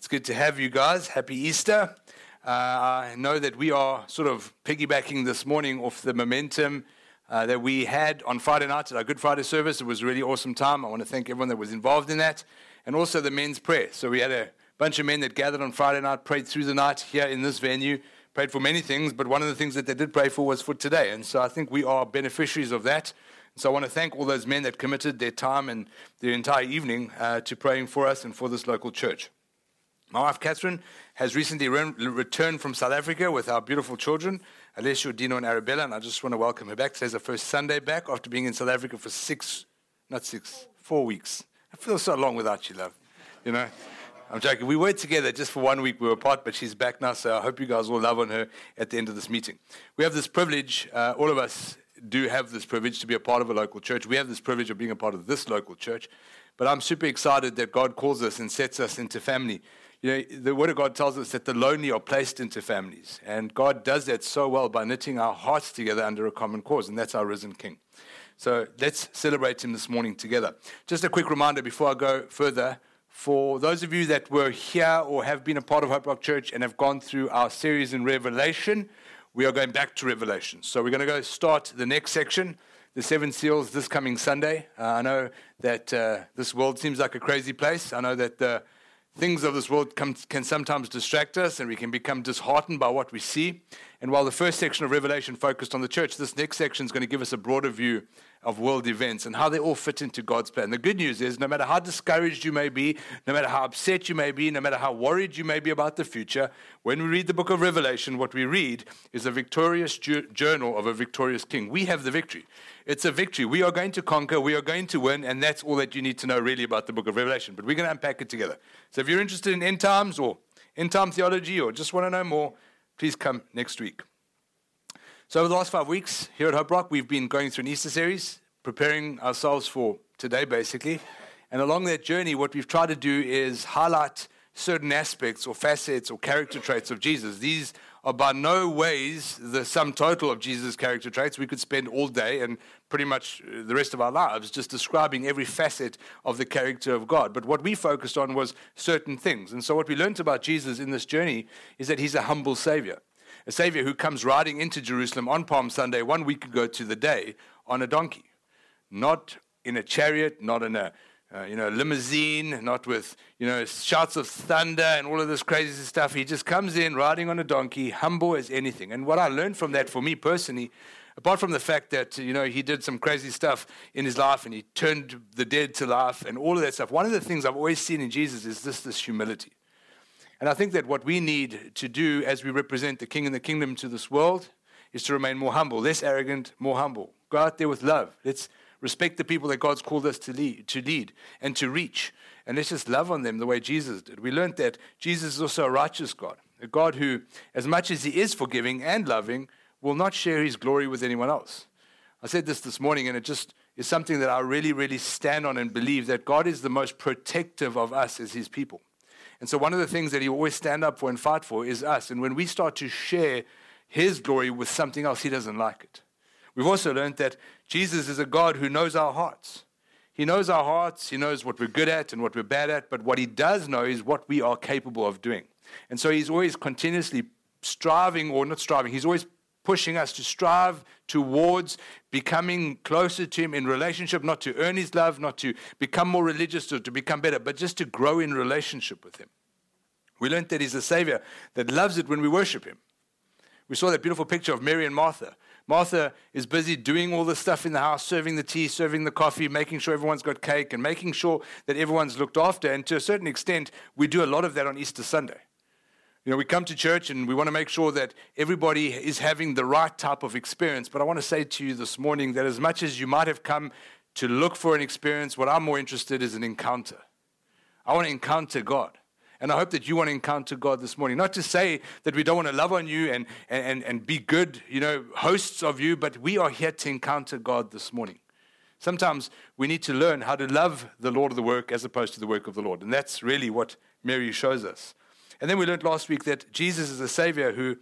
It's good to have you guys. Happy Easter. Uh, I know that we are sort of piggybacking this morning off the momentum uh, that we had on Friday night at our Good Friday service. It was a really awesome time. I want to thank everyone that was involved in that. And also the men's prayer. So we had a bunch of men that gathered on Friday night, prayed through the night here in this venue, prayed for many things, but one of the things that they did pray for was for today. And so I think we are beneficiaries of that. So I want to thank all those men that committed their time and their entire evening uh, to praying for us and for this local church. My wife Catherine has recently re- returned from South Africa with our beautiful children, Alessio, Dino, and Arabella, and I just want to welcome her back. Today's her first Sunday back after being in South Africa for six, not six, four weeks. I feel so long without you, love. You know, I'm joking. We were together just for one week. We were apart, but she's back now, so I hope you guys will love on her at the end of this meeting. We have this privilege, uh, all of us do have this privilege to be a part of a local church. We have this privilege of being a part of this local church, but I'm super excited that God calls us and sets us into family. You know, the Word of God tells us that the lonely are placed into families. And God does that so well by knitting our hearts together under a common cause, and that's our risen King. So let's celebrate Him this morning together. Just a quick reminder before I go further for those of you that were here or have been a part of Hope Rock Church and have gone through our series in Revelation, we are going back to Revelation. So we're going to go start the next section, the seven seals, this coming Sunday. Uh, I know that uh, this world seems like a crazy place. I know that the things of this world come, can sometimes distract us and we can become disheartened by what we see. And while the first section of Revelation focused on the church, this next section is going to give us a broader view of world events and how they all fit into God's plan. The good news is no matter how discouraged you may be, no matter how upset you may be, no matter how worried you may be about the future, when we read the book of Revelation, what we read is a victorious journal of a victorious king. We have the victory. It's a victory. We are going to conquer, we are going to win, and that's all that you need to know really about the book of Revelation. But we're going to unpack it together. So if you're interested in end times or end time theology or just want to know more, please come next week. So, over the last five weeks here at Hope Rock, we've been going through an Easter series, preparing ourselves for today, basically. And along that journey, what we've tried to do is highlight certain aspects or facets or character traits of Jesus. These are by no ways the sum total of Jesus' character traits. We could spend all day and pretty much uh, the rest of our lives just describing every facet of the character of God. But what we focused on was certain things. And so, what we learned about Jesus in this journey is that he's a humble Savior a Savior who comes riding into Jerusalem on Palm Sunday, one week ago to the day, on a donkey. Not in a chariot, not in a uh, you know, limousine, not with, you know, shouts of thunder and all of this crazy stuff. He just comes in riding on a donkey, humble as anything. And what I learned from that for me personally, apart from the fact that, you know, he did some crazy stuff in his life and he turned the dead to life and all of that stuff, one of the things I've always seen in Jesus is this, this humility. And I think that what we need to do as we represent the king and the kingdom to this world is to remain more humble, less arrogant, more humble. Go out there with love. Let's respect the people that God's called us to lead, to lead and to reach. And let's just love on them the way Jesus did. We learned that Jesus is also a righteous God, a God who, as much as he is forgiving and loving, will not share his glory with anyone else. I said this this morning, and it just is something that I really, really stand on and believe that God is the most protective of us as his people. And so, one of the things that he always stand up for and fight for is us. And when we start to share his glory with something else, he doesn't like it. We've also learned that Jesus is a God who knows our hearts. He knows our hearts, he knows what we're good at and what we're bad at, but what he does know is what we are capable of doing. And so, he's always continuously striving, or not striving, he's always pushing us to strive towards becoming closer to Him in relationship, not to earn His love, not to become more religious or to become better, but just to grow in relationship with Him. We learned that He's a Savior that loves it when we worship Him. We saw that beautiful picture of Mary and Martha. Martha is busy doing all the stuff in the house, serving the tea, serving the coffee, making sure everyone's got cake, and making sure that everyone's looked after. And to a certain extent, we do a lot of that on Easter Sunday. You know, we come to church and we want to make sure that everybody is having the right type of experience. But I want to say to you this morning that as much as you might have come to look for an experience, what I'm more interested in is an encounter. I want to encounter God. And I hope that you want to encounter God this morning. Not to say that we don't want to love on you and, and, and be good, you know, hosts of you, but we are here to encounter God this morning. Sometimes we need to learn how to love the Lord of the work as opposed to the work of the Lord. And that's really what Mary shows us. And then we learned last week that Jesus is a Savior who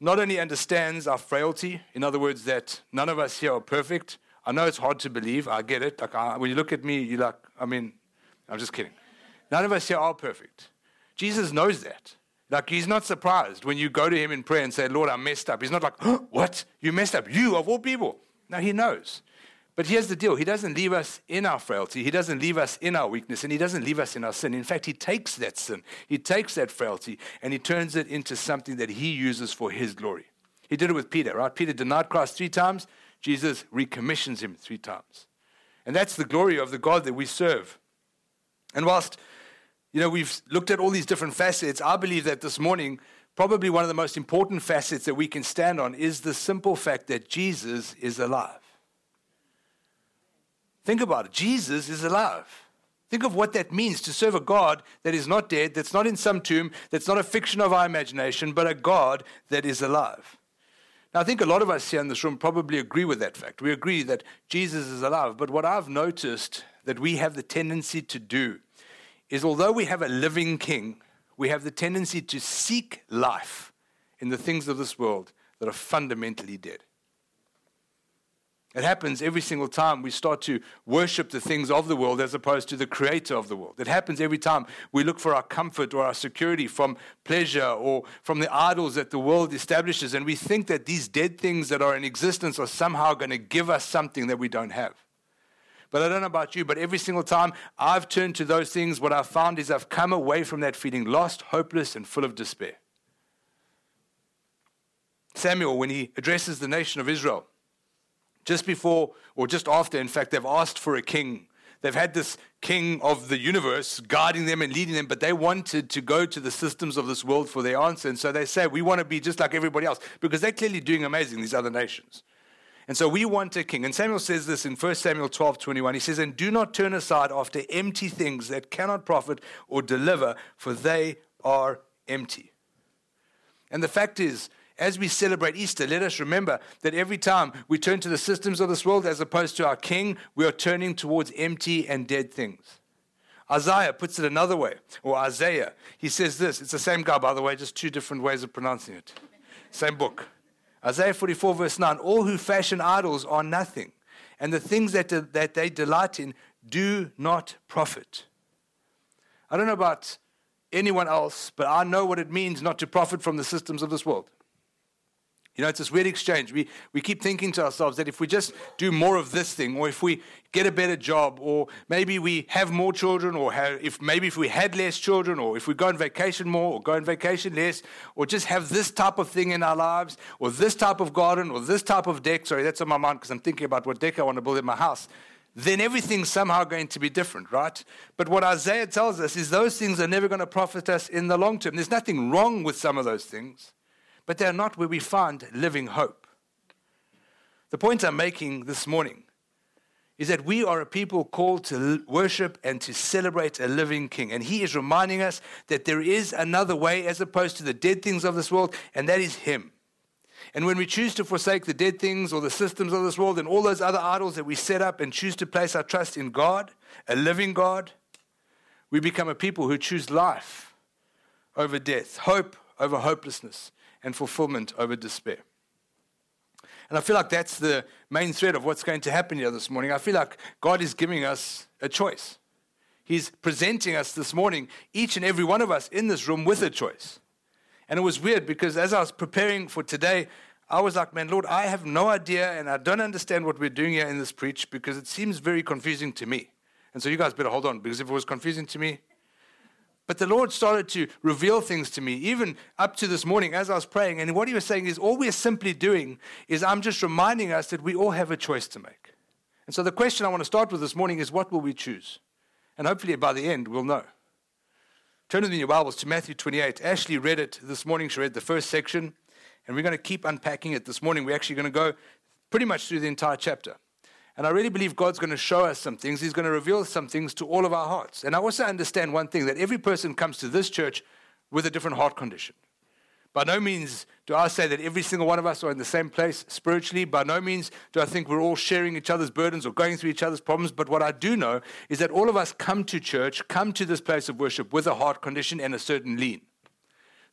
not only understands our frailty, in other words, that none of us here are perfect. I know it's hard to believe. I get it. Like I, when you look at me, you're like, I mean, I'm just kidding. None of us here are perfect. Jesus knows that. Like he's not surprised when you go to him in prayer and say, Lord, I messed up. He's not like, oh, what? You messed up. You of all people. No, he knows. But here's the deal He doesn't leave us in our frailty, He doesn't leave us in our weakness, and He doesn't leave us in our sin. In fact, He takes that sin, He takes that frailty, and He turns it into something that He uses for His glory. He did it with Peter, right? Peter denied Christ three times, Jesus recommissions him three times. And that's the glory of the God that we serve. And whilst, you know, we've looked at all these different facets, I believe that this morning, probably one of the most important facets that we can stand on is the simple fact that Jesus is alive. Think about it. Jesus is alive. Think of what that means to serve a God that is not dead, that's not in some tomb, that's not a fiction of our imagination, but a God that is alive. Now, I think a lot of us here in this room probably agree with that fact. We agree that Jesus is alive. But what I've noticed that we have the tendency to do is although we have a living king, we have the tendency to seek life in the things of this world that are fundamentally dead. It happens every single time we start to worship the things of the world as opposed to the creator of the world. It happens every time we look for our comfort or our security from pleasure or from the idols that the world establishes. And we think that these dead things that are in existence are somehow going to give us something that we don't have. But I don't know about you, but every single time I've turned to those things, what I've found is I've come away from that feeling lost, hopeless, and full of despair. Samuel, when he addresses the nation of Israel, just before, or just after, in fact, they've asked for a king. They've had this king of the universe guiding them and leading them, but they wanted to go to the systems of this world for their answer. And so they say, We want to be just like everybody else, because they're clearly doing amazing, these other nations. And so we want a king. And Samuel says this in 1 Samuel 12 21. He says, And do not turn aside after empty things that cannot profit or deliver, for they are empty. And the fact is, as we celebrate Easter, let us remember that every time we turn to the systems of this world as opposed to our King, we are turning towards empty and dead things. Isaiah puts it another way, or Isaiah. He says this. It's the same guy, by the way, just two different ways of pronouncing it. Same book. Isaiah 44, verse 9 All who fashion idols are nothing, and the things that, that they delight in do not profit. I don't know about anyone else, but I know what it means not to profit from the systems of this world. You know, it's this weird exchange. We, we keep thinking to ourselves that if we just do more of this thing, or if we get a better job, or maybe we have more children, or have, if maybe if we had less children, or if we go on vacation more, or go on vacation less, or just have this type of thing in our lives, or this type of garden, or this type of deck. Sorry, that's on my mind because I'm thinking about what deck I want to build in my house. Then everything's somehow going to be different, right? But what Isaiah tells us is those things are never going to profit us in the long term. There's nothing wrong with some of those things but they're not where we find living hope. The point I'm making this morning is that we are a people called to worship and to celebrate a living king. And he is reminding us that there is another way as opposed to the dead things of this world, and that is him. And when we choose to forsake the dead things or the systems of this world and all those other idols that we set up and choose to place our trust in God, a living God, we become a people who choose life over death, hope over hopelessness, and fulfillment over despair. And I feel like that's the main thread of what's going to happen here this morning. I feel like God is giving us a choice. He's presenting us this morning, each and every one of us in this room, with a choice. And it was weird because as I was preparing for today, I was like, man, Lord, I have no idea and I don't understand what we're doing here in this preach because it seems very confusing to me. And so you guys better hold on because if it was confusing to me, but the Lord started to reveal things to me, even up to this morning as I was praying. And what He was saying is, all we're simply doing is I'm just reminding us that we all have a choice to make. And so the question I want to start with this morning is, what will we choose? And hopefully by the end, we'll know. Turn with me in your Bibles to Matthew 28. Ashley read it this morning. She read the first section. And we're going to keep unpacking it this morning. We're actually going to go pretty much through the entire chapter. And I really believe God's going to show us some things. He's going to reveal some things to all of our hearts. And I also understand one thing that every person comes to this church with a different heart condition. By no means do I say that every single one of us are in the same place spiritually. By no means do I think we're all sharing each other's burdens or going through each other's problems. But what I do know is that all of us come to church, come to this place of worship with a heart condition and a certain lean.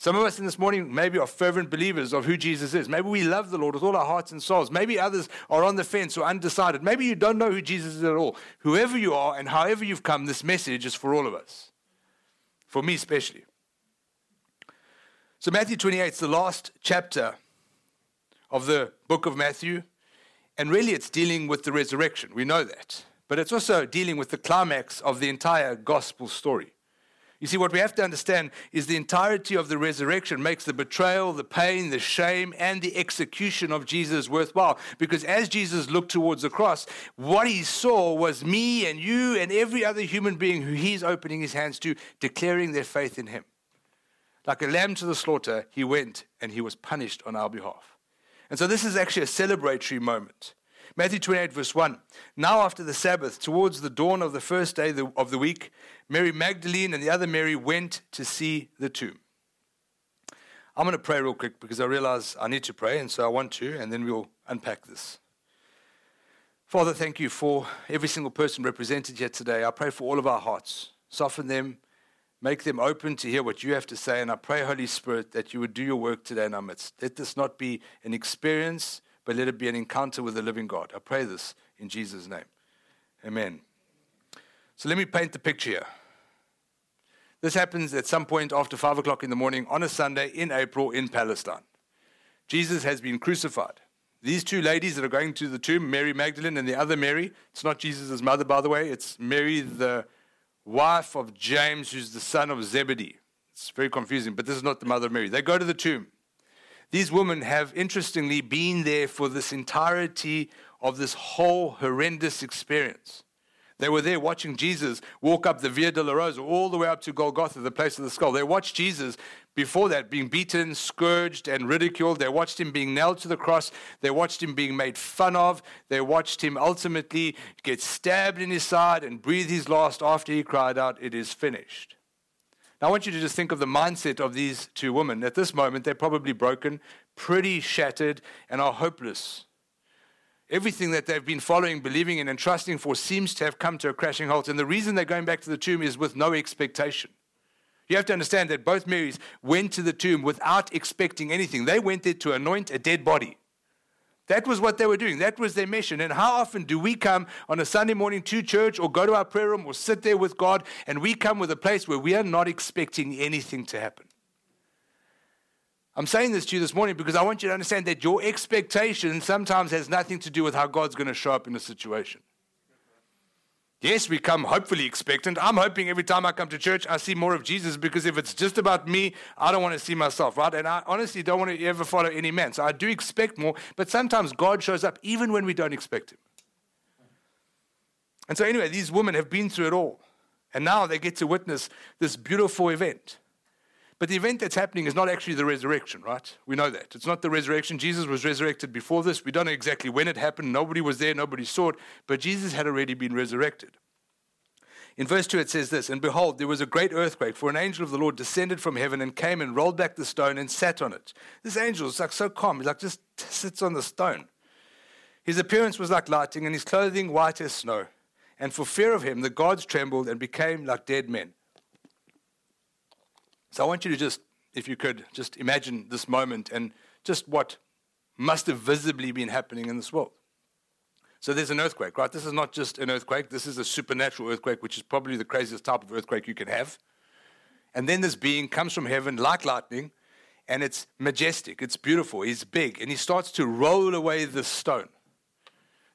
Some of us in this morning maybe are fervent believers of who Jesus is. Maybe we love the Lord with all our hearts and souls. Maybe others are on the fence or undecided. Maybe you don't know who Jesus is at all. Whoever you are and however you've come, this message is for all of us. For me, especially. So, Matthew 28 is the last chapter of the book of Matthew, and really it's dealing with the resurrection. We know that. But it's also dealing with the climax of the entire gospel story. You see, what we have to understand is the entirety of the resurrection makes the betrayal, the pain, the shame, and the execution of Jesus worthwhile. Because as Jesus looked towards the cross, what he saw was me and you and every other human being who he's opening his hands to, declaring their faith in him. Like a lamb to the slaughter, he went and he was punished on our behalf. And so this is actually a celebratory moment. Matthew 28, verse 1. Now, after the Sabbath, towards the dawn of the first day of the week, Mary Magdalene and the other Mary went to see the tomb. I'm going to pray real quick because I realize I need to pray, and so I want to, and then we'll unpack this. Father, thank you for every single person represented here today. I pray for all of our hearts. Soften them, Make them open to hear what you have to say. And I pray, Holy Spirit, that you would do your work today in our midst. Let this not be an experience, but let it be an encounter with the living God. I pray this in Jesus' name. Amen. So let me paint the picture here. This happens at some point after 5 o'clock in the morning on a Sunday in April in Palestine. Jesus has been crucified. These two ladies that are going to the tomb, Mary Magdalene and the other Mary, it's not Jesus' mother, by the way, it's Mary, the wife of James, who's the son of Zebedee. It's very confusing, but this is not the mother of Mary. They go to the tomb. These women have, interestingly, been there for this entirety of this whole horrendous experience. They were there watching Jesus walk up the Via Dolorosa all the way up to Golgotha, the place of the skull. They watched Jesus before that being beaten, scourged, and ridiculed. They watched him being nailed to the cross. They watched him being made fun of. They watched him ultimately get stabbed in his side and breathe his last after he cried out, It is finished. Now, I want you to just think of the mindset of these two women. At this moment, they're probably broken, pretty shattered, and are hopeless. Everything that they've been following, believing in, and trusting for seems to have come to a crashing halt. And the reason they're going back to the tomb is with no expectation. You have to understand that both Marys went to the tomb without expecting anything. They went there to anoint a dead body. That was what they were doing. That was their mission. And how often do we come on a Sunday morning to church or go to our prayer room or sit there with God and we come with a place where we are not expecting anything to happen? I'm saying this to you this morning because I want you to understand that your expectation sometimes has nothing to do with how God's going to show up in a situation. Yes, we come hopefully expectant. I'm hoping every time I come to church, I see more of Jesus because if it's just about me, I don't want to see myself, right? And I honestly don't want to ever follow any man. So I do expect more, but sometimes God shows up even when we don't expect him. And so, anyway, these women have been through it all. And now they get to witness this beautiful event. But the event that's happening is not actually the resurrection, right? We know that. It's not the resurrection. Jesus was resurrected before this. We don't know exactly when it happened. Nobody was there, nobody saw it, but Jesus had already been resurrected. In verse 2, it says this And behold, there was a great earthquake, for an angel of the Lord descended from heaven and came and rolled back the stone and sat on it. This angel is like so calm, he like just sits on the stone. His appearance was like lightning, and his clothing white as snow. And for fear of him, the gods trembled and became like dead men. So I want you to just, if you could, just imagine this moment and just what must have visibly been happening in this world. So there's an earthquake, right? This is not just an earthquake, this is a supernatural earthquake, which is probably the craziest type of earthquake you can have. And then this being comes from heaven like lightning, and it's majestic, it's beautiful, he's big, and he starts to roll away the stone.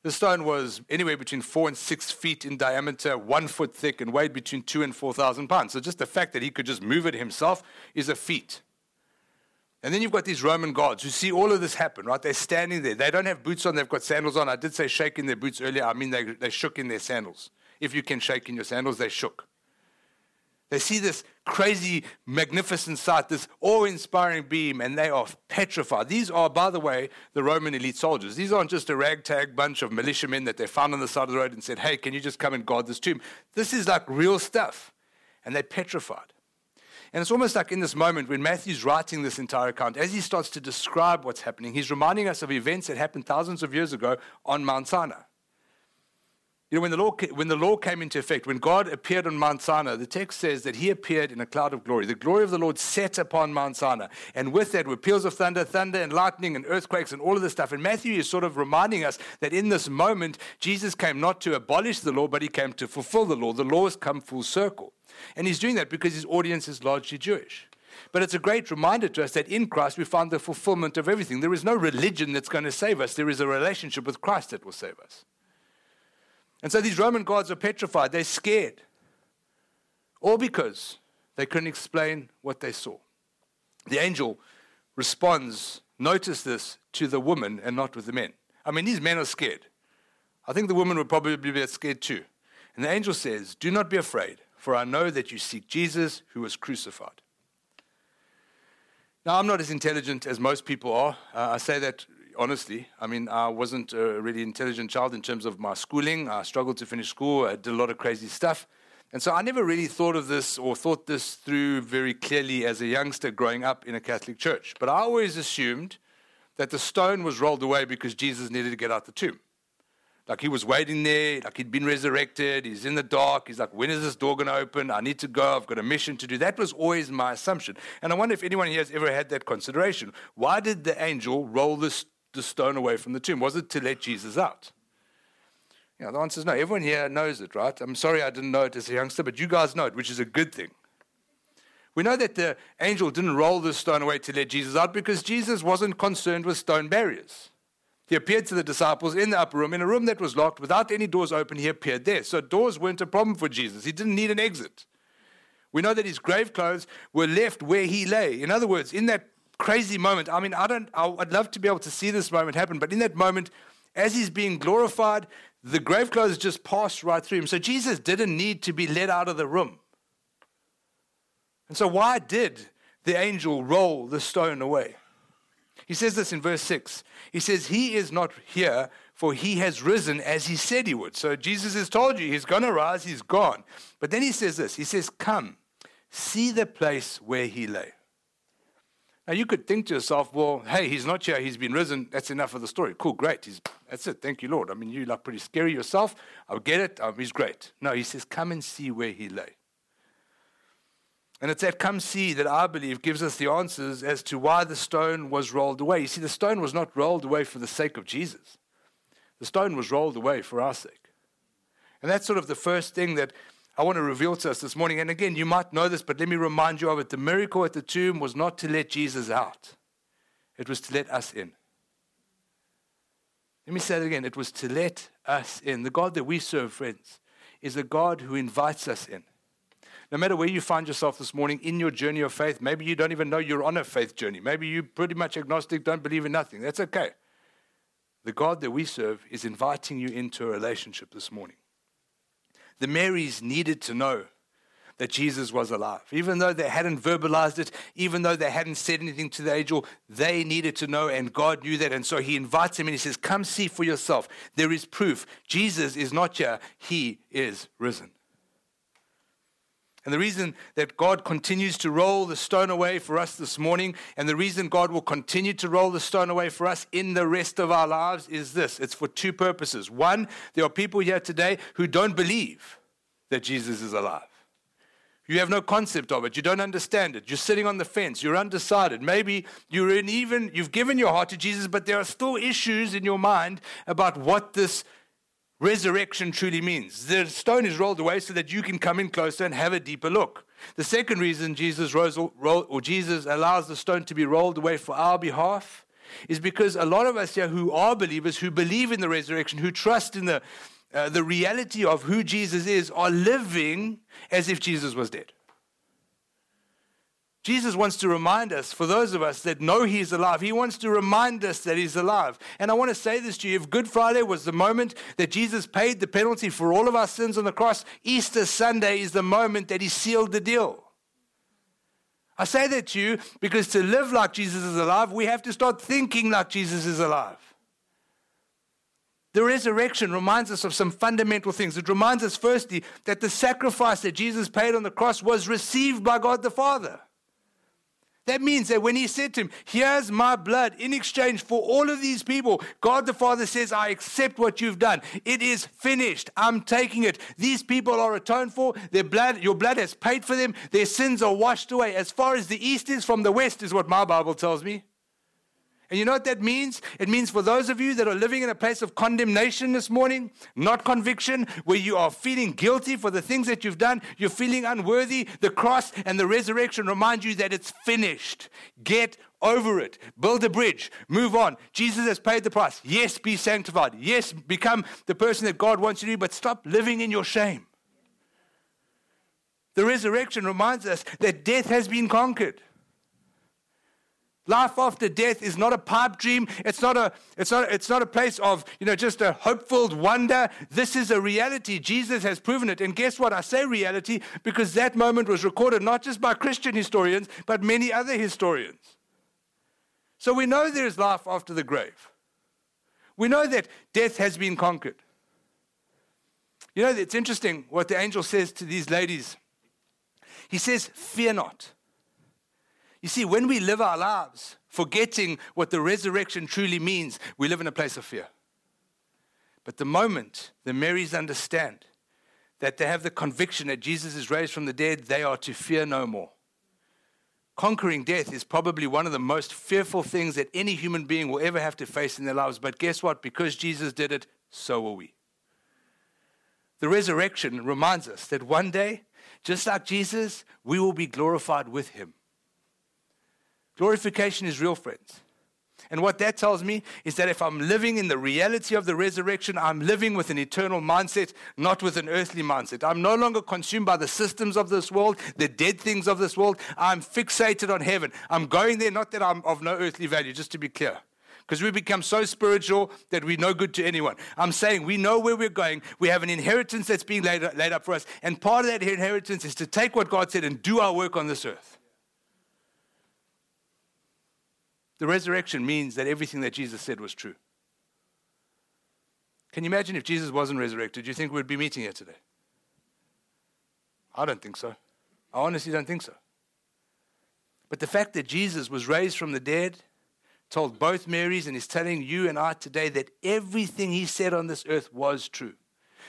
The stone was anywhere between four and six feet in diameter, one foot thick, and weighed between two and four thousand pounds. So just the fact that he could just move it himself is a feat. And then you've got these Roman guards who see all of this happen, right? They're standing there. They don't have boots on, they've got sandals on. I did say shake in their boots earlier. I mean, they, they shook in their sandals. If you can shake in your sandals, they shook. They see this crazy, magnificent sight, this awe inspiring beam, and they are petrified. These are, by the way, the Roman elite soldiers. These aren't just a ragtag bunch of militiamen that they found on the side of the road and said, Hey, can you just come and guard this tomb? This is like real stuff. And they're petrified. And it's almost like in this moment when Matthew's writing this entire account, as he starts to describe what's happening, he's reminding us of events that happened thousands of years ago on Mount Sinai. You know, when the, law, when the law came into effect, when God appeared on Mount Sinai, the text says that he appeared in a cloud of glory. The glory of the Lord set upon Mount Sinai. And with that were peals of thunder, thunder and lightning and earthquakes and all of this stuff. And Matthew is sort of reminding us that in this moment, Jesus came not to abolish the law, but he came to fulfill the law. The law has come full circle. And he's doing that because his audience is largely Jewish. But it's a great reminder to us that in Christ we find the fulfillment of everything. There is no religion that's going to save us, there is a relationship with Christ that will save us. And so these Roman guards are petrified, they're scared. All because they couldn't explain what they saw. The angel responds, notice this, to the woman and not with the men. I mean, these men are scared. I think the woman would probably be scared too. And the angel says, Do not be afraid, for I know that you seek Jesus who was crucified. Now, I'm not as intelligent as most people are. Uh, I say that honestly. I mean, I wasn't a really intelligent child in terms of my schooling. I struggled to finish school. I did a lot of crazy stuff. And so I never really thought of this or thought this through very clearly as a youngster growing up in a Catholic church. But I always assumed that the stone was rolled away because Jesus needed to get out the tomb. Like he was waiting there, like he'd been resurrected, he's in the dark, he's like, when is this door going to open? I need to go, I've got a mission to do. That was always my assumption. And I wonder if anyone here has ever had that consideration. Why did the angel roll this, the stone away from the tomb? Was it to let Jesus out? Yeah, the answer is no. Everyone here knows it, right? I'm sorry I didn't know it as a youngster, but you guys know it, which is a good thing. We know that the angel didn't roll the stone away to let Jesus out because Jesus wasn't concerned with stone barriers. He appeared to the disciples in the upper room, in a room that was locked, without any doors open. He appeared there. So doors weren't a problem for Jesus. He didn't need an exit. We know that his grave clothes were left where he lay. In other words, in that crazy moment, I mean, I don't, I'd love to be able to see this moment happen, but in that moment, as he's being glorified, the grave clothes just passed right through him. So Jesus didn't need to be let out of the room. And so, why did the angel roll the stone away? He says this in verse 6. He says, He is not here, for he has risen as he said he would. So Jesus has told you he's going to rise, he's gone. But then he says this He says, Come, see the place where he lay. Now you could think to yourself, well, hey, he's not here, he's been risen. That's enough of the story. Cool, great. He's, that's it. Thank you, Lord. I mean, you look pretty scary yourself. I'll get it. Um, he's great. No, he says, come and see where he lay. And it's that come see that I believe gives us the answers as to why the stone was rolled away. You see, the stone was not rolled away for the sake of Jesus, the stone was rolled away for our sake. And that's sort of the first thing that I want to reveal to us this morning. And again, you might know this, but let me remind you of it. The miracle at the tomb was not to let Jesus out, it was to let us in. Let me say it again. It was to let us in. The God that we serve, friends, is a God who invites us in. No matter where you find yourself this morning in your journey of faith, maybe you don't even know you're on a faith journey. Maybe you're pretty much agnostic, don't believe in nothing. That's okay. The God that we serve is inviting you into a relationship this morning. The Marys needed to know that Jesus was alive. Even though they hadn't verbalized it, even though they hadn't said anything to the angel, they needed to know, and God knew that. And so he invites him and he says, Come see for yourself. There is proof. Jesus is not here, he is risen. And the reason that God continues to roll the stone away for us this morning, and the reason God will continue to roll the stone away for us in the rest of our lives is this it's for two purposes. One, there are people here today who don't believe that Jesus is alive. You have no concept of it. You don't understand it. You're sitting on the fence. You're undecided. Maybe you're in even, you've given your heart to Jesus, but there are still issues in your mind about what this resurrection truly means. The stone is rolled away so that you can come in closer and have a deeper look. The second reason Jesus rose, or Jesus allows the stone to be rolled away for our behalf is because a lot of us here who are believers, who believe in the resurrection, who trust in the, uh, the reality of who Jesus is, are living as if Jesus was dead. Jesus wants to remind us, for those of us that know He's alive, He wants to remind us that He's alive. And I want to say this to you if Good Friday was the moment that Jesus paid the penalty for all of our sins on the cross, Easter Sunday is the moment that He sealed the deal. I say that to you because to live like Jesus is alive, we have to start thinking like Jesus is alive. The resurrection reminds us of some fundamental things. It reminds us, firstly, that the sacrifice that Jesus paid on the cross was received by God the Father. That means that when he said to him, Here's my blood in exchange for all of these people, God the Father says, I accept what you've done. It is finished. I'm taking it. These people are atoned for. Their blood, your blood has paid for them. Their sins are washed away. As far as the east is from the west, is what my Bible tells me. And you know what that means? It means for those of you that are living in a place of condemnation this morning, not conviction, where you are feeling guilty for the things that you've done, you're feeling unworthy, the cross and the resurrection remind you that it's finished. Get over it. Build a bridge. Move on. Jesus has paid the price. Yes, be sanctified. Yes, become the person that God wants you to be, but stop living in your shame. The resurrection reminds us that death has been conquered. Life after death is not a pipe dream. It's not a, it's not, it's not a place of, you know, just a hopeful wonder. This is a reality. Jesus has proven it. And guess what? I say reality because that moment was recorded not just by Christian historians, but many other historians. So we know there is life after the grave. We know that death has been conquered. You know, it's interesting what the angel says to these ladies. He says, Fear not. You see, when we live our lives forgetting what the resurrection truly means, we live in a place of fear. But the moment the Marys understand that they have the conviction that Jesus is raised from the dead, they are to fear no more. Conquering death is probably one of the most fearful things that any human being will ever have to face in their lives. But guess what? Because Jesus did it, so will we. The resurrection reminds us that one day, just like Jesus, we will be glorified with him. Glorification is real, friends. And what that tells me is that if I'm living in the reality of the resurrection, I'm living with an eternal mindset, not with an earthly mindset. I'm no longer consumed by the systems of this world, the dead things of this world. I'm fixated on heaven. I'm going there, not that I'm of no earthly value, just to be clear. Because we become so spiritual that we're no good to anyone. I'm saying we know where we're going. We have an inheritance that's being laid, up for us. And part of that inheritance is to take what God said and do our work on this earth. The resurrection means that everything that Jesus said was true. Can you imagine if Jesus wasn't resurrected? Do you think we'd be meeting here today? I don't think so. I honestly don't think so. But the fact that Jesus was raised from the dead told both Marys and is telling you and I today that everything he said on this earth was true.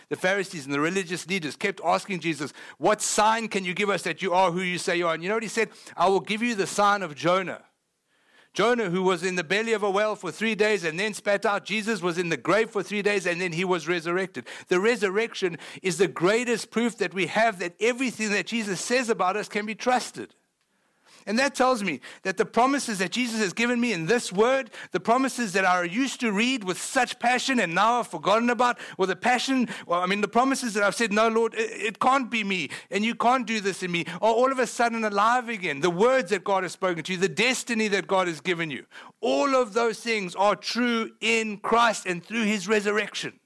The Pharisees and the religious leaders kept asking Jesus, What sign can you give us that you are who you say you are? And you know what he said? I will give you the sign of Jonah. Jonah, who was in the belly of a whale for three days and then spat out, Jesus was in the grave for three days and then he was resurrected. The resurrection is the greatest proof that we have that everything that Jesus says about us can be trusted. And that tells me that the promises that Jesus has given me in this word, the promises that I used to read with such passion and now I've forgotten about, or the passion, well, I mean, the promises that I've said, no, Lord, it, it can't be me, and you can't do this in me, are all of a sudden alive again. The words that God has spoken to you, the destiny that God has given you, all of those things are true in Christ and through his resurrection.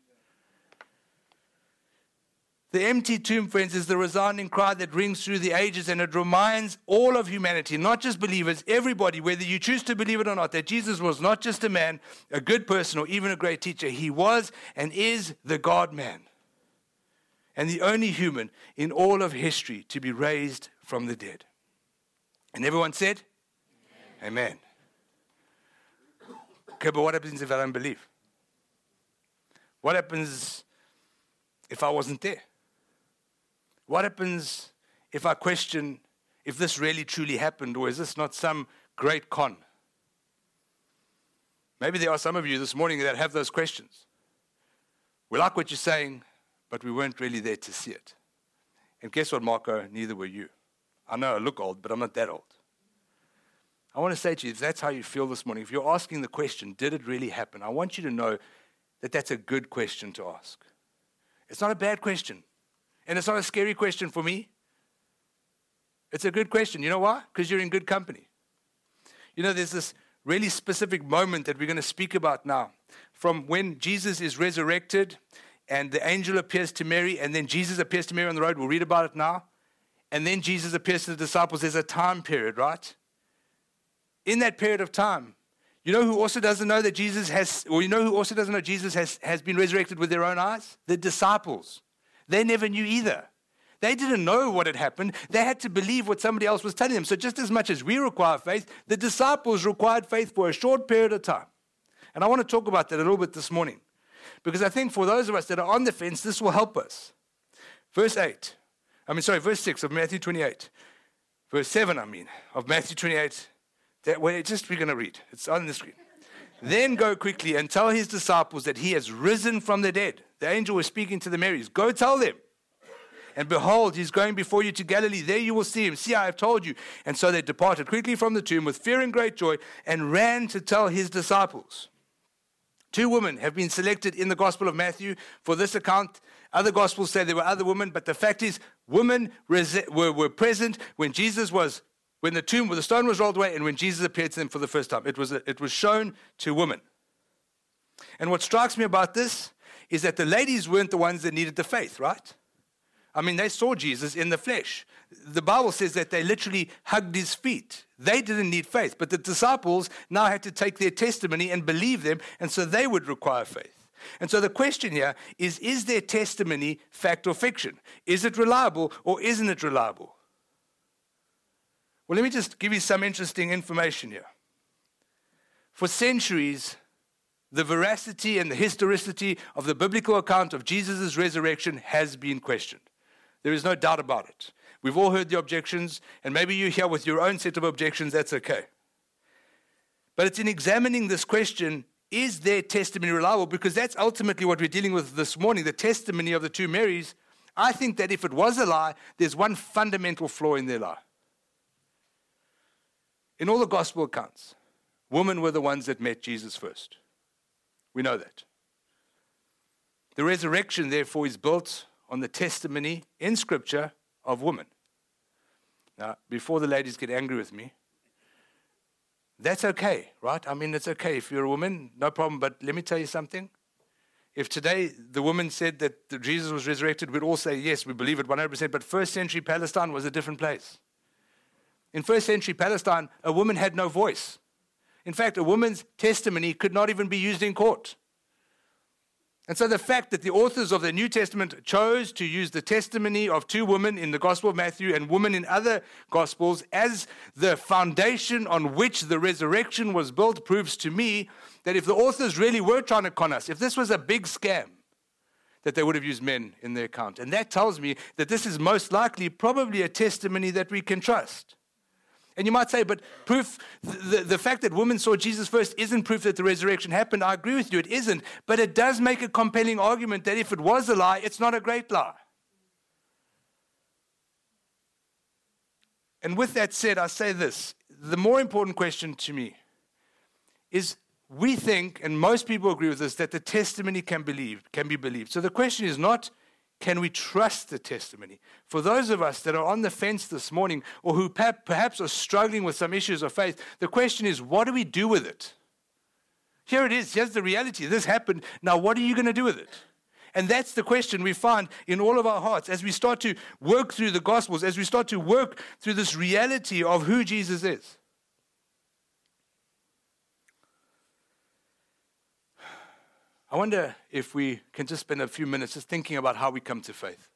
The empty tomb, friends, is the resounding cry that rings through the ages and it reminds all of humanity, not just believers, everybody, whether you choose to believe it or not, that Jesus was not just a man, a good person, or even a great teacher. He was and is the God man and the only human in all of history to be raised from the dead. And everyone said, Amen. Amen. Okay, but what happens if I don't believe? What happens if I wasn't there? What happens if I question if this really truly happened or is this not some great con? Maybe there are some of you this morning that have those questions. We like what you're saying, but we weren't really there to see it. And guess what, Marco? Neither were you. I know I look old, but I'm not that old. I want to say to you, if that's how you feel this morning, if you're asking the question, did it really happen? I want you to know that that's a good question to ask. It's not a bad question. And it's not a scary question for me. It's a good question. You know why? Because you're in good company. You know, there's this really specific moment that we're going to speak about now from when Jesus is resurrected and the angel appears to Mary, and then Jesus appears to Mary on the road. We'll read about it now. And then Jesus appears to the disciples. There's a time period, right? In that period of time, you know who also doesn't know that Jesus has, or you know who also doesn't know Jesus has, has been resurrected with their own eyes? The disciples. They never knew either. They didn't know what had happened. They had to believe what somebody else was telling them. So, just as much as we require faith, the disciples required faith for a short period of time. And I want to talk about that a little bit this morning because I think for those of us that are on the fence, this will help us. Verse 8, I mean, sorry, verse 6 of Matthew 28. Verse 7, I mean, of Matthew 28. That, well, just we're going to read. It's on the screen. Then go quickly and tell his disciples that he has risen from the dead. The angel was speaking to the Marys. Go tell them. And behold, he's going before you to Galilee. There you will see him. See, I have told you. And so they departed quickly from the tomb with fear and great joy and ran to tell his disciples. Two women have been selected in the Gospel of Matthew for this account. Other Gospels say there were other women, but the fact is, women were, present when Jesus was, when the tomb, when the stone was rolled away, and when Jesus appeared to them for the first time. It was, it was shown to women. And what strikes me about this is that the ladies weren't the ones that needed the faith, right? I mean, they saw Jesus in the flesh. The Bible says that they literally hugged his feet. They didn't need faith, but the disciples now had to take their testimony and believe them, and so they would require faith. And so the question here is is their testimony fact or fiction? Is it reliable or isn't it reliable? Well, let me just give you some interesting information here. For centuries, the veracity and the historicity of the biblical account of Jesus' resurrection has been questioned. There is no doubt about it. We've all heard the objections, and maybe you're here with your own set of objections, that's okay. But it's in examining this question is their testimony reliable? Because that's ultimately what we're dealing with this morning the testimony of the two Marys. I think that if it was a lie, there's one fundamental flaw in their lie. In all the gospel accounts, women were the ones that met Jesus first. We know that. The resurrection, therefore, is built on the testimony in Scripture of women. Now, before the ladies get angry with me, that's okay, right? I mean, it's okay. If you're a woman, no problem. But let me tell you something. If today the woman said that Jesus was resurrected, we'd all say, yes, we believe it 100%. But first century Palestine was a different place. In first century Palestine, a woman had no voice. In fact, a woman's testimony could not even be used in court. And so the fact that the authors of the New Testament chose to use the testimony of two women in the Gospel of Matthew and women in other Gospels as the foundation on which the resurrection was built proves to me that if the authors really were trying to con us, if this was a big scam, that they would have used men in their account. And that tells me that this is most likely probably a testimony that we can trust. And you might say, but proof, the, the fact that women saw Jesus first isn't proof that the resurrection happened. I agree with you, it isn't. But it does make a compelling argument that if it was a lie, it's not a great lie. And with that said, I say this the more important question to me is we think, and most people agree with this, that the testimony can, believe, can be believed. So the question is not can we trust the testimony? For those of us that are on the fence this morning or who perhaps are struggling with some issues of faith, the question is, what do we do with it? Here it is. Here's the reality. This happened. Now, what are you going to do with it? And that's the question we find in all of our hearts as we start to work through the Gospels, as we start to work through this reality of who Jesus is. I wonder if we can just spend a few minutes just thinking about how we come to faith.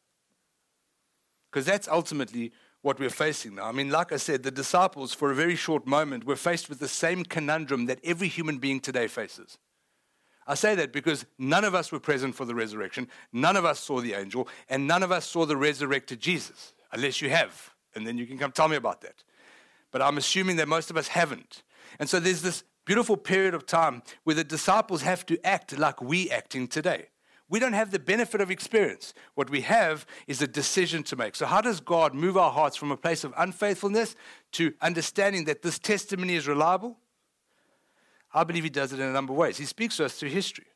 Because that's ultimately what we're facing now. I mean, like I said, the disciples, for a very short moment, were faced with the same conundrum that every human being today faces. I say that because none of us were present for the resurrection, none of us saw the angel, and none of us saw the resurrected Jesus, unless you have. And then you can come tell me about that. But I'm assuming that most of us haven't. And so there's this beautiful period of time where the disciples have to act like we acting today. We don't have the benefit of experience. What we have is a decision to make. So, how does God move our hearts from a place of unfaithfulness to understanding that this testimony is reliable? I believe He does it in a number of ways. He speaks to us through history.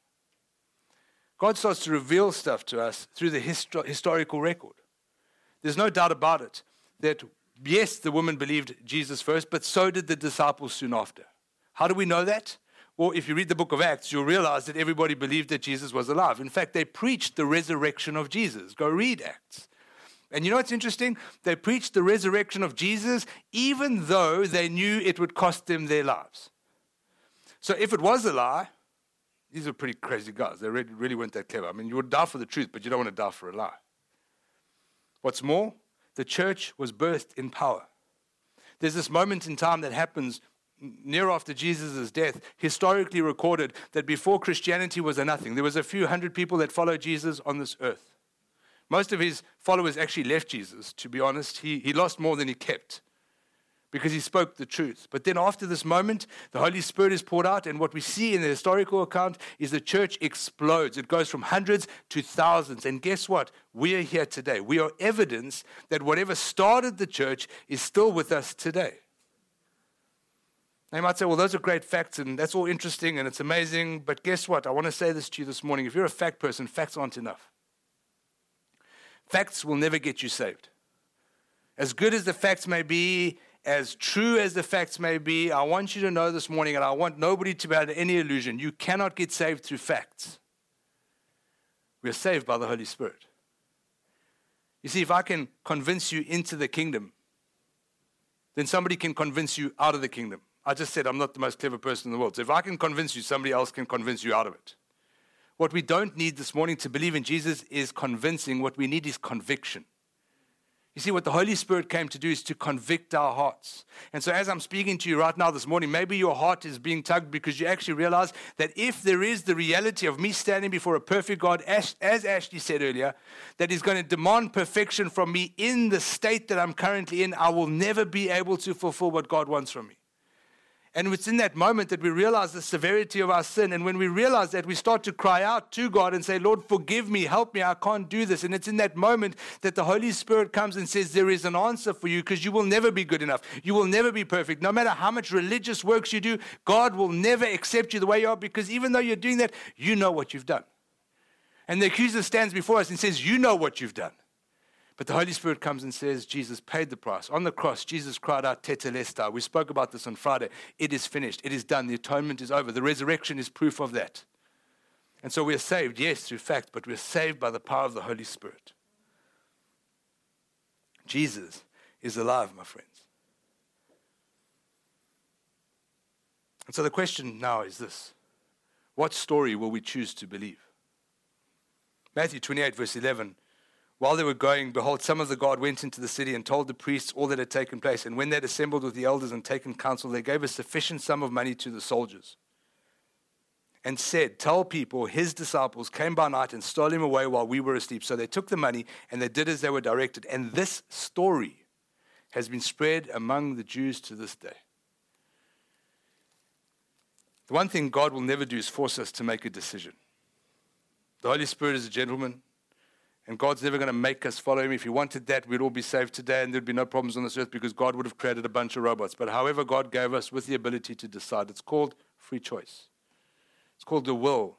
God starts to reveal stuff to us through the histo- historical record. There's no doubt about it that, yes, the woman believed Jesus first, but so did the disciples soon after. How do we know that? Well, if you read the book of Acts, you'll realize that everybody believed that Jesus was alive. In fact, they preached the resurrection of Jesus. Go read Acts. And you know what's interesting? They preached the resurrection of Jesus even though they knew it would cost them their lives. So if it was a lie, these are pretty crazy guys. They really, really weren't that clever. I mean, you would die for the truth, but you don't want to die for a lie. What's more, the church was birthed in power. There's this moment in time that happens near after Jesus' death, historically recorded that before Christianity was a nothing, there was a few hundred people that followed Jesus on this earth. Most of his followers actually left Jesus, to be honest. He, he lost more than he kept. because he spoke the truth. But then after this moment, the Holy Spirit is poured out, and what we see in the historical account is the church explodes. It goes from hundreds to thousands. And guess what? We are here today. We are evidence that whatever started the church is still with us today. You might say, well, those are great facts, and that's all interesting and it's amazing. But guess what? I want to say this to you this morning. If you're a fact person, facts aren't enough. Facts will never get you saved. As good as the facts may be, as true as the facts may be, I want you to know this morning, and I want nobody to be under any illusion, you cannot get saved through facts. We are saved by the Holy Spirit. You see, if I can convince you into the kingdom, then somebody can convince you out of the kingdom. I just said I'm not the most clever person in the world. So if I can convince you, somebody else can convince you out of it. What we don't need this morning to believe in Jesus is convincing. What we need is conviction. You see, what the Holy Spirit came to do is to convict our hearts. And so, as I'm speaking to you right now this morning, maybe your heart is being tugged because you actually realize that if there is the reality of me standing before a perfect God, as, as Ashley said earlier, that is going to demand perfection from me in the state that I'm currently in, I will never be able to fulfill what God wants from me. And it's in that moment that we realize the severity of our sin. And when we realize that, we start to cry out to God and say, Lord, forgive me, help me, I can't do this. And it's in that moment that the Holy Spirit comes and says, There is an answer for you because you will never be good enough. You will never be perfect. No matter how much religious works you do, God will never accept you the way you are because even though you're doing that, you know what you've done. And the accuser stands before us and says, You know what you've done. But the Holy Spirit comes and says, Jesus paid the price. On the cross, Jesus cried out, Tetelestai. We spoke about this on Friday. It is finished. It is done. The atonement is over. The resurrection is proof of that. And so we are saved, yes, through fact, but we're saved by the power of the Holy Spirit. Jesus is alive, my friends. And so the question now is this What story will we choose to believe? Matthew 28, verse 11 while they were going, behold, some of the guard went into the city and told the priests all that had taken place. And when they had assembled with the elders and taken counsel, they gave a sufficient sum of money to the soldiers and said, Tell people his disciples came by night and stole him away while we were asleep. So they took the money and they did as they were directed. And this story has been spread among the Jews to this day. The one thing God will never do is force us to make a decision. The Holy Spirit is a gentleman. And God's never going to make us follow him. If he wanted that, we'd all be saved today and there'd be no problems on this earth because God would have created a bunch of robots. But however, God gave us with the ability to decide. It's called free choice, it's called the will.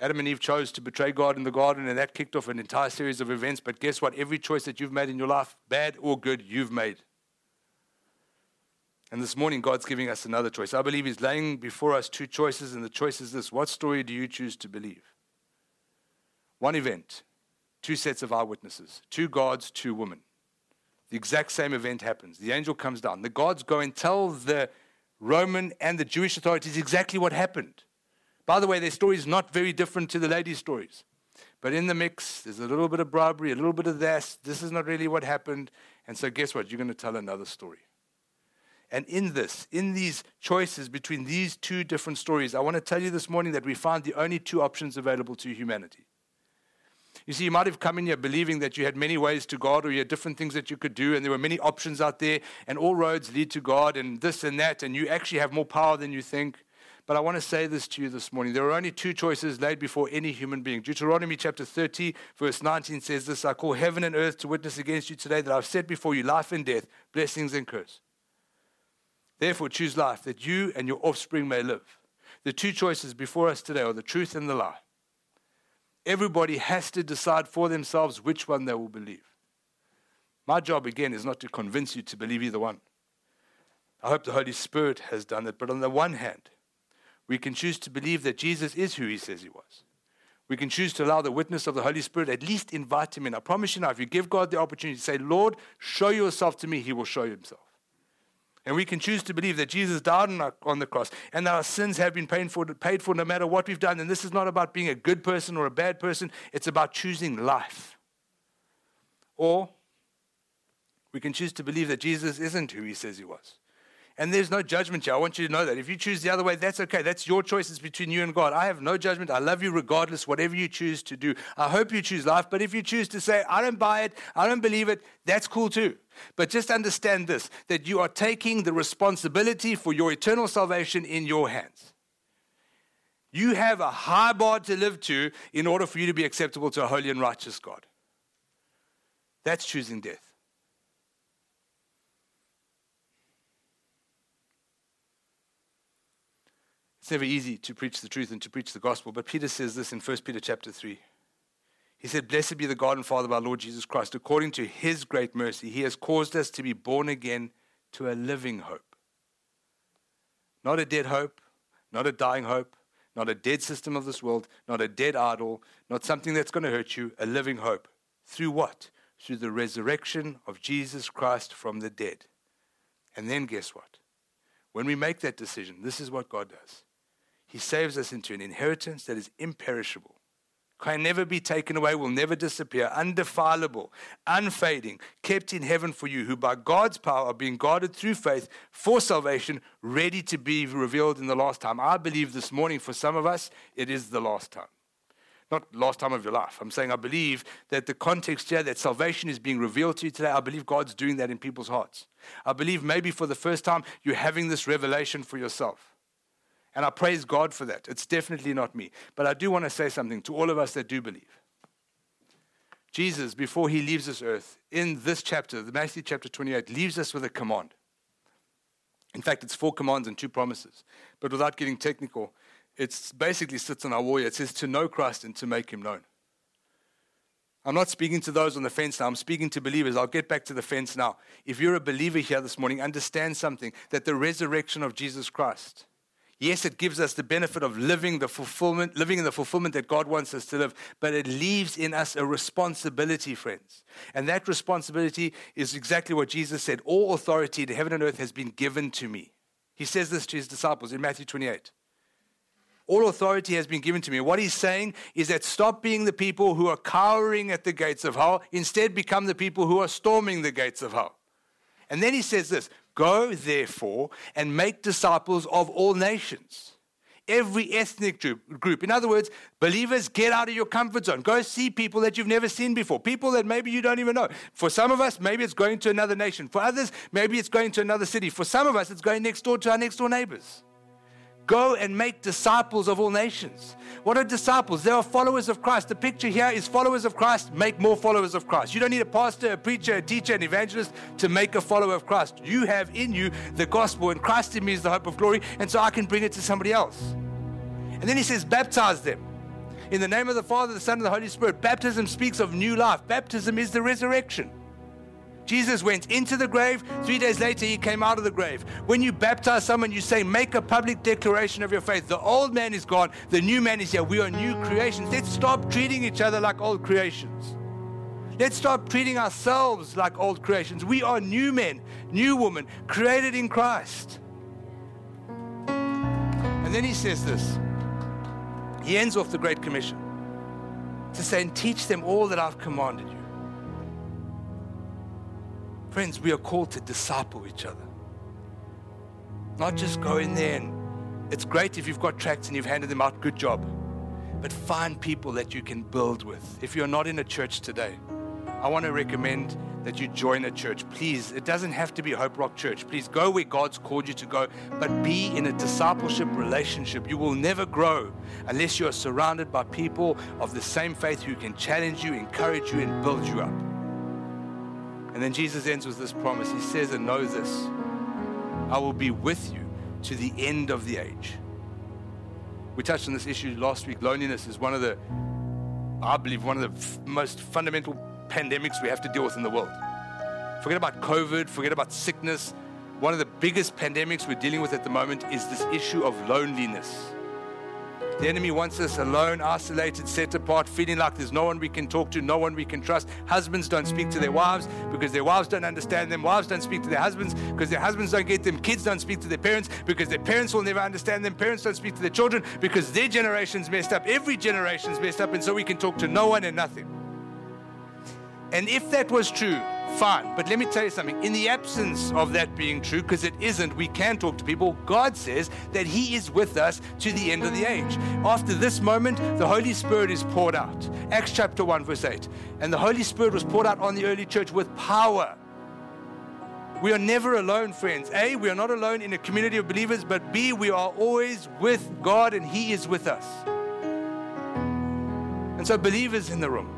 Adam and Eve chose to betray God in the garden, and that kicked off an entire series of events. But guess what? Every choice that you've made in your life, bad or good, you've made. And this morning, God's giving us another choice. I believe He's laying before us two choices, and the choice is this What story do you choose to believe? One event, two sets of eyewitnesses, two gods, two women. The exact same event happens. The angel comes down. The gods go and tell the Roman and the Jewish authorities exactly what happened. By the way, their story is not very different to the lady's stories. But in the mix, there's a little bit of bribery, a little bit of this. This is not really what happened. And so, guess what? You're going to tell another story. And in this, in these choices between these two different stories, I want to tell you this morning that we find the only two options available to humanity. You see, you might have come in here believing that you had many ways to God or you had different things that you could do, and there were many options out there, and all roads lead to God, and this and that, and you actually have more power than you think. But I want to say this to you this morning. There are only two choices laid before any human being. Deuteronomy chapter 30, verse 19 says this I call heaven and earth to witness against you today that I've set before you life and death, blessings and curse. Therefore, choose life that you and your offspring may live. The two choices before us today are the truth and the lie. Everybody has to decide for themselves which one they will believe. My job, again, is not to convince you to believe either one. I hope the Holy Spirit has done it. But on the one hand, we can choose to believe that Jesus is who he says he was. We can choose to allow the witness of the Holy Spirit, at least invite him in. I promise you now, if you give God the opportunity to say, Lord, show yourself to me, he will show himself. And we can choose to believe that Jesus died on the cross and that our sins have been paid for, paid for no matter what we've done. And this is not about being a good person or a bad person, it's about choosing life. Or we can choose to believe that Jesus isn't who he says he was. And there's no judgment here. I want you to know that. If you choose the other way, that's okay. That's your choice. It's between you and God. I have no judgment. I love you regardless, whatever you choose to do. I hope you choose life. But if you choose to say, I don't buy it, I don't believe it, that's cool too. But just understand this that you are taking the responsibility for your eternal salvation in your hands. You have a high bar to live to in order for you to be acceptable to a holy and righteous God. That's choosing death. It's never easy to preach the truth and to preach the gospel, but Peter says this in 1 Peter chapter 3. He said, Blessed be the God and Father of our Lord Jesus Christ. According to his great mercy, he has caused us to be born again to a living hope. Not a dead hope, not a dying hope, not a dead system of this world, not a dead idol, not something that's going to hurt you, a living hope. Through what? Through the resurrection of Jesus Christ from the dead. And then guess what? When we make that decision, this is what God does. He saves us into an inheritance that is imperishable, can never be taken away, will never disappear, undefilable, unfading, kept in heaven for you, who by God's power are being guarded through faith for salvation, ready to be revealed in the last time. I believe this morning for some of us, it is the last time. Not last time of your life. I'm saying I believe that the context here, that salvation is being revealed to you today, I believe God's doing that in people's hearts. I believe maybe for the first time you're having this revelation for yourself. And I praise God for that. It's definitely not me. But I do want to say something to all of us that do believe. Jesus, before he leaves this earth, in this chapter, the Matthew chapter 28, leaves us with a command. In fact, it's four commands and two promises. But without getting technical, it basically sits on our wall. It says to know Christ and to make him known. I'm not speaking to those on the fence now. I'm speaking to believers. I'll get back to the fence now. If you're a believer here this morning, understand something that the resurrection of Jesus Christ Yes, it gives us the benefit of living the fulfillment, living in the fulfillment that God wants us to live, but it leaves in us a responsibility, friends. And that responsibility is exactly what Jesus said All authority in heaven and earth has been given to me. He says this to his disciples in Matthew 28. All authority has been given to me. What he's saying is that stop being the people who are cowering at the gates of hell, instead, become the people who are storming the gates of hell. And then he says this Go, therefore, and make disciples of all nations. Every ethnic group. In other words, believers, get out of your comfort zone. Go see people that you've never seen before, people that maybe you don't even know. For some of us, maybe it's going to another nation. For others, maybe it's going to another city. For some of us, it's going next door to our next door neighbors. Go and make disciples of all nations. What are disciples? They are followers of Christ. The picture here is followers of Christ make more followers of Christ. You don't need a pastor, a preacher, a teacher, an evangelist to make a follower of Christ. You have in you the gospel, and Christ in me is the hope of glory, and so I can bring it to somebody else. And then he says, baptize them. In the name of the Father, the Son, and the Holy Spirit. Baptism speaks of new life. Baptism is the resurrection. Jesus went into the grave. Three days later, he came out of the grave. When you baptize someone, you say, make a public declaration of your faith. The old man is gone, the new man is here. We are new creations. Let's stop treating each other like old creations. Let's stop treating ourselves like old creations. We are new men, new women, created in Christ. And then he says this. He ends off the Great Commission to say, and teach them all that I've commanded you. Friends, we are called to disciple each other. Not just go in there and it's great if you've got tracts and you've handed them out, good job. But find people that you can build with. If you're not in a church today, I want to recommend that you join a church. Please, it doesn't have to be Hope Rock Church. Please go where God's called you to go, but be in a discipleship relationship. You will never grow unless you are surrounded by people of the same faith who can challenge you, encourage you, and build you up. And then Jesus ends with this promise. He says, And know this I will be with you to the end of the age. We touched on this issue last week. Loneliness is one of the, I believe, one of the f- most fundamental pandemics we have to deal with in the world. Forget about COVID, forget about sickness. One of the biggest pandemics we're dealing with at the moment is this issue of loneliness. The enemy wants us alone, isolated, set apart, feeling like there's no one we can talk to, no one we can trust. Husbands don't speak to their wives because their wives don't understand them. Wives don't speak to their husbands because their husbands don't get them. Kids don't speak to their parents because their parents will never understand them. Parents don't speak to their children because their generation's messed up. Every generation's messed up, and so we can talk to no one and nothing. And if that was true fine. But let me tell you something. In the absence of that being true, because it isn't, we can talk to people. God says that He is with us to the end of the age. After this moment, the Holy Spirit is poured out. Acts chapter 1, verse 8. And the Holy Spirit was poured out on the early church with power. We are never alone, friends. A, we are not alone in a community of believers, but B, we are always with God and He is with us. And so, believers in the room,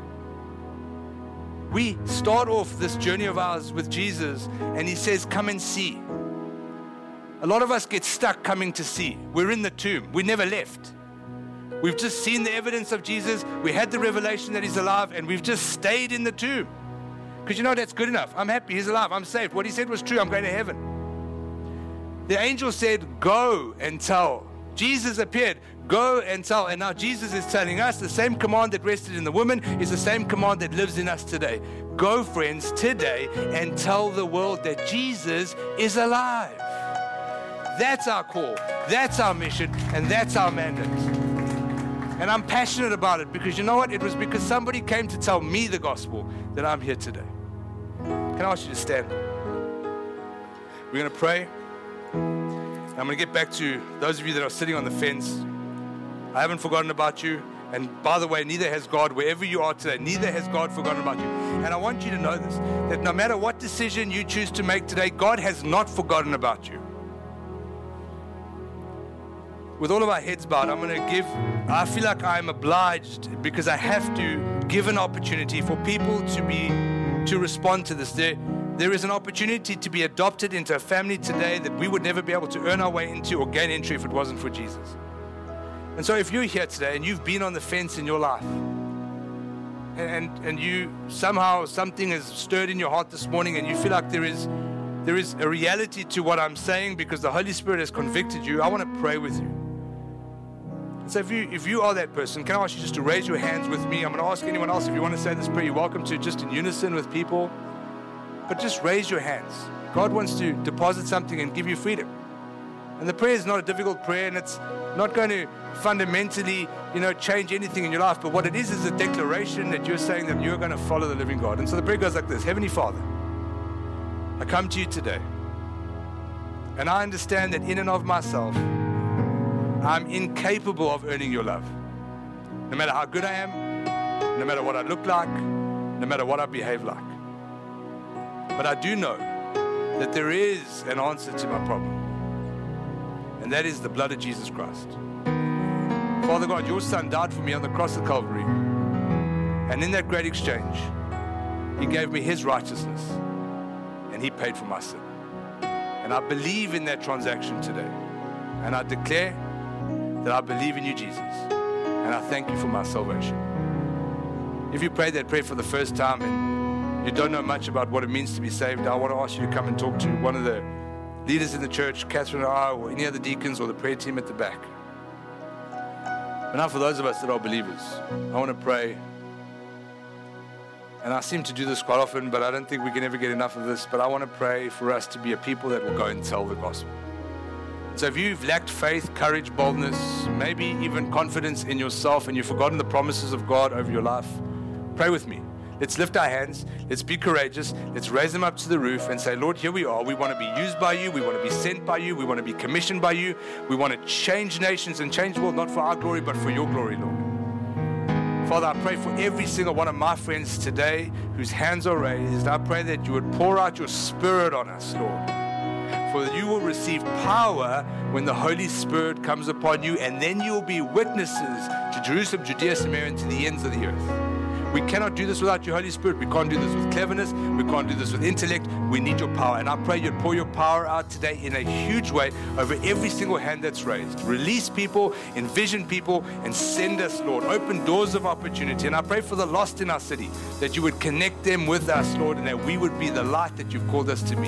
we start off this journey of ours with Jesus, and He says, Come and see. A lot of us get stuck coming to see. We're in the tomb, we never left. We've just seen the evidence of Jesus, we had the revelation that He's alive, and we've just stayed in the tomb. Because you know that's good enough. I'm happy, He's alive, I'm saved. What He said was true, I'm going to heaven. The angel said, Go and tell. Jesus appeared. Go and tell. And now Jesus is telling us the same command that rested in the woman is the same command that lives in us today. Go, friends, today and tell the world that Jesus is alive. That's our call, that's our mission, and that's our mandate. And I'm passionate about it because you know what? It was because somebody came to tell me the gospel that I'm here today. Can I ask you to stand? We're going to pray. I'm going to get back to those of you that are sitting on the fence. I haven't forgotten about you. And by the way, neither has God, wherever you are today, neither has God forgotten about you. And I want you to know this that no matter what decision you choose to make today, God has not forgotten about you. With all of our heads bowed, I'm going to give, I feel like I'm obliged because I have to give an opportunity for people to be, to respond to this. There, there is an opportunity to be adopted into a family today that we would never be able to earn our way into or gain entry if it wasn't for Jesus. And so, if you're here today and you've been on the fence in your life, and, and you somehow something has stirred in your heart this morning, and you feel like there is there is a reality to what I'm saying because the Holy Spirit has convicted you, I want to pray with you. So if you if you are that person, can I ask you just to raise your hands with me? I'm going to ask anyone else if you want to say this prayer. You're welcome to just in unison with people, but just raise your hands. God wants to deposit something and give you freedom. And the prayer is not a difficult prayer, and it's not going to fundamentally, you know, change anything in your life. But what it is is a declaration that you're saying that you're going to follow the living God. And so the prayer goes like this Heavenly Father, I come to you today. And I understand that in and of myself, I'm incapable of earning your love. No matter how good I am, no matter what I look like, no matter what I behave like. But I do know that there is an answer to my problem and that is the blood of Jesus Christ. Father God, your Son died for me on the cross of Calvary. And in that great exchange, He gave me His righteousness and He paid for my sin. And I believe in that transaction today. And I declare that I believe in you, Jesus. And I thank you for my salvation. If you prayed that prayer for the first time you don't know much about what it means to be saved, I want to ask you to come and talk to one of the leaders in the church, Catherine or I, or any other deacons or the prayer team at the back. But now, for those of us that are believers, I want to pray. And I seem to do this quite often, but I don't think we can ever get enough of this. But I want to pray for us to be a people that will go and tell the gospel. So if you've lacked faith, courage, boldness, maybe even confidence in yourself, and you've forgotten the promises of God over your life, pray with me. Let's lift our hands. Let's be courageous. Let's raise them up to the roof and say, Lord, here we are. We want to be used by you. We want to be sent by you. We want to be commissioned by you. We want to change nations and change the world, not for our glory, but for your glory, Lord. Father, I pray for every single one of my friends today whose hands are raised. I pray that you would pour out your spirit on us, Lord. For you will receive power when the Holy Spirit comes upon you, and then you will be witnesses to Jerusalem, Judea, Samaria, and to the ends of the earth. We cannot do this without your Holy Spirit. We can't do this with cleverness. We can't do this with intellect. We need your power. And I pray you'd pour your power out today in a huge way over every single hand that's raised. Release people, envision people, and send us, Lord. Open doors of opportunity. And I pray for the lost in our city that you would connect them with us, Lord, and that we would be the light that you've called us to be.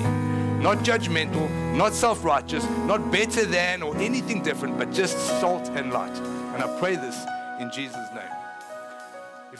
Not judgmental, not self righteous, not better than or anything different, but just salt and light. And I pray this in Jesus' name.